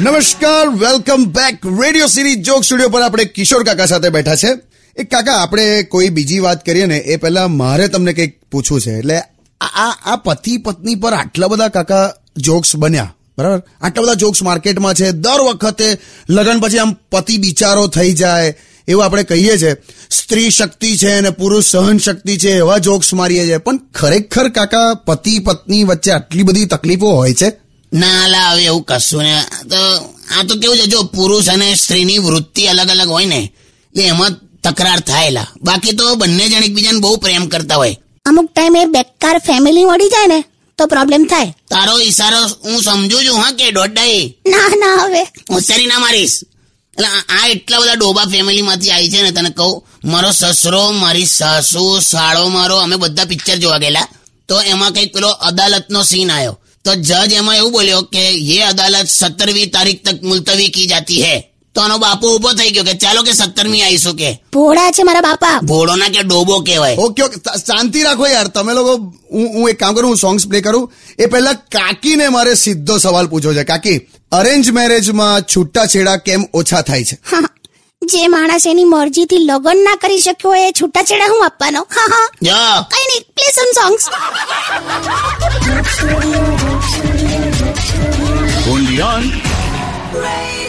નમસ્કાર welcome back radio series joke studio પર આપણે કિશોર કાકા સાથે બેઠા છે. એક કાકા, આપણે કોઈ બીજી વાત કરીએ ને, એ પહેલા મારે તમને કંઈક પૂછવું છે. એટલે આ આ- આ પતિ પત્ની પર આટલા બધા કાકા જોક્સ બન્યા, બરાબર? આટલા બધા જોક્સ માર્કેટમાં છે. દર વખતે લગ્ન પછી આમ પતિ બિચારો થઈ જાય. એવું આપણે કહીએ છીએ સ્ત્રી શક્તિ છે અને પુરુષ સહન શક્તિ છે એવા જોક્સ મારીએ છીએ. પણ ખરેખર કાકા પતિ પત્ની વચ્ચે આટલી બધી તકલીફો હોય છે? ના લા હવે એવું કશું ને. તો આ તો કેવું છે જો પુરુષ અને સ્ત્રીની વૃત્તિ અલગ અલગ હોય ને એટલે એમાં તકરાર થાયેલા બાકી તો બંને જણ એકબીજાને બહુ પ્રેમ કરતા હોય. અમુક ટાઈમે બેકાર ફેમિલી મળી જાય ને તો પ્રોબ્લેમ થાય. તારો ઈશારો હું સમજુ છું હા કે ડોડાઈ ના ના હવે. હોશિયારી ના મારીશ. એટલે આ- એટલા બધા ડોબા ફેમિલીમાંથી આવી છે ને તને કહું, મારો સસરો, મારી સાસુ, સાળો મારો, અમે બધા પિક્ચર જોવા ગયેલા. તો એમાં કંઈક પેલો અદાલતનો સીન આવ્યો. તો જજ એમાં એવું બોલ્યો કે, યે અદાલત સત્તરવી તારીખ તક મુલતવી કી જાતી હૈ. તો આનો બાપો ઊભો થઈ ગયો કે ચાલો કે સત્તરમી આવીશું કે. ભોળા છે મારા બાપા. ભોળો ના કે ડોબો કહેવાય. ઓકે ઓકે શાંતિ રાખો યાર. તમે લોકો હું હું એક કામ કરું હું સોંગ્સ પ્લે કરું. એ પહેલા કાકીને મારે સીધો સવાલ પૂછવો છે. કાકી અરેન્જ મેરેજમાં છૂટાછેડા કેમ ઓછા થાય છે? જે માણસ એની મરજીથી લગ્ન ના કરી શક્યો હોય એ છૂટાછેડા હું આપવાનો? હા હા. જો. કઈ નહીં પ્લે સમ સોંગ્સ Joke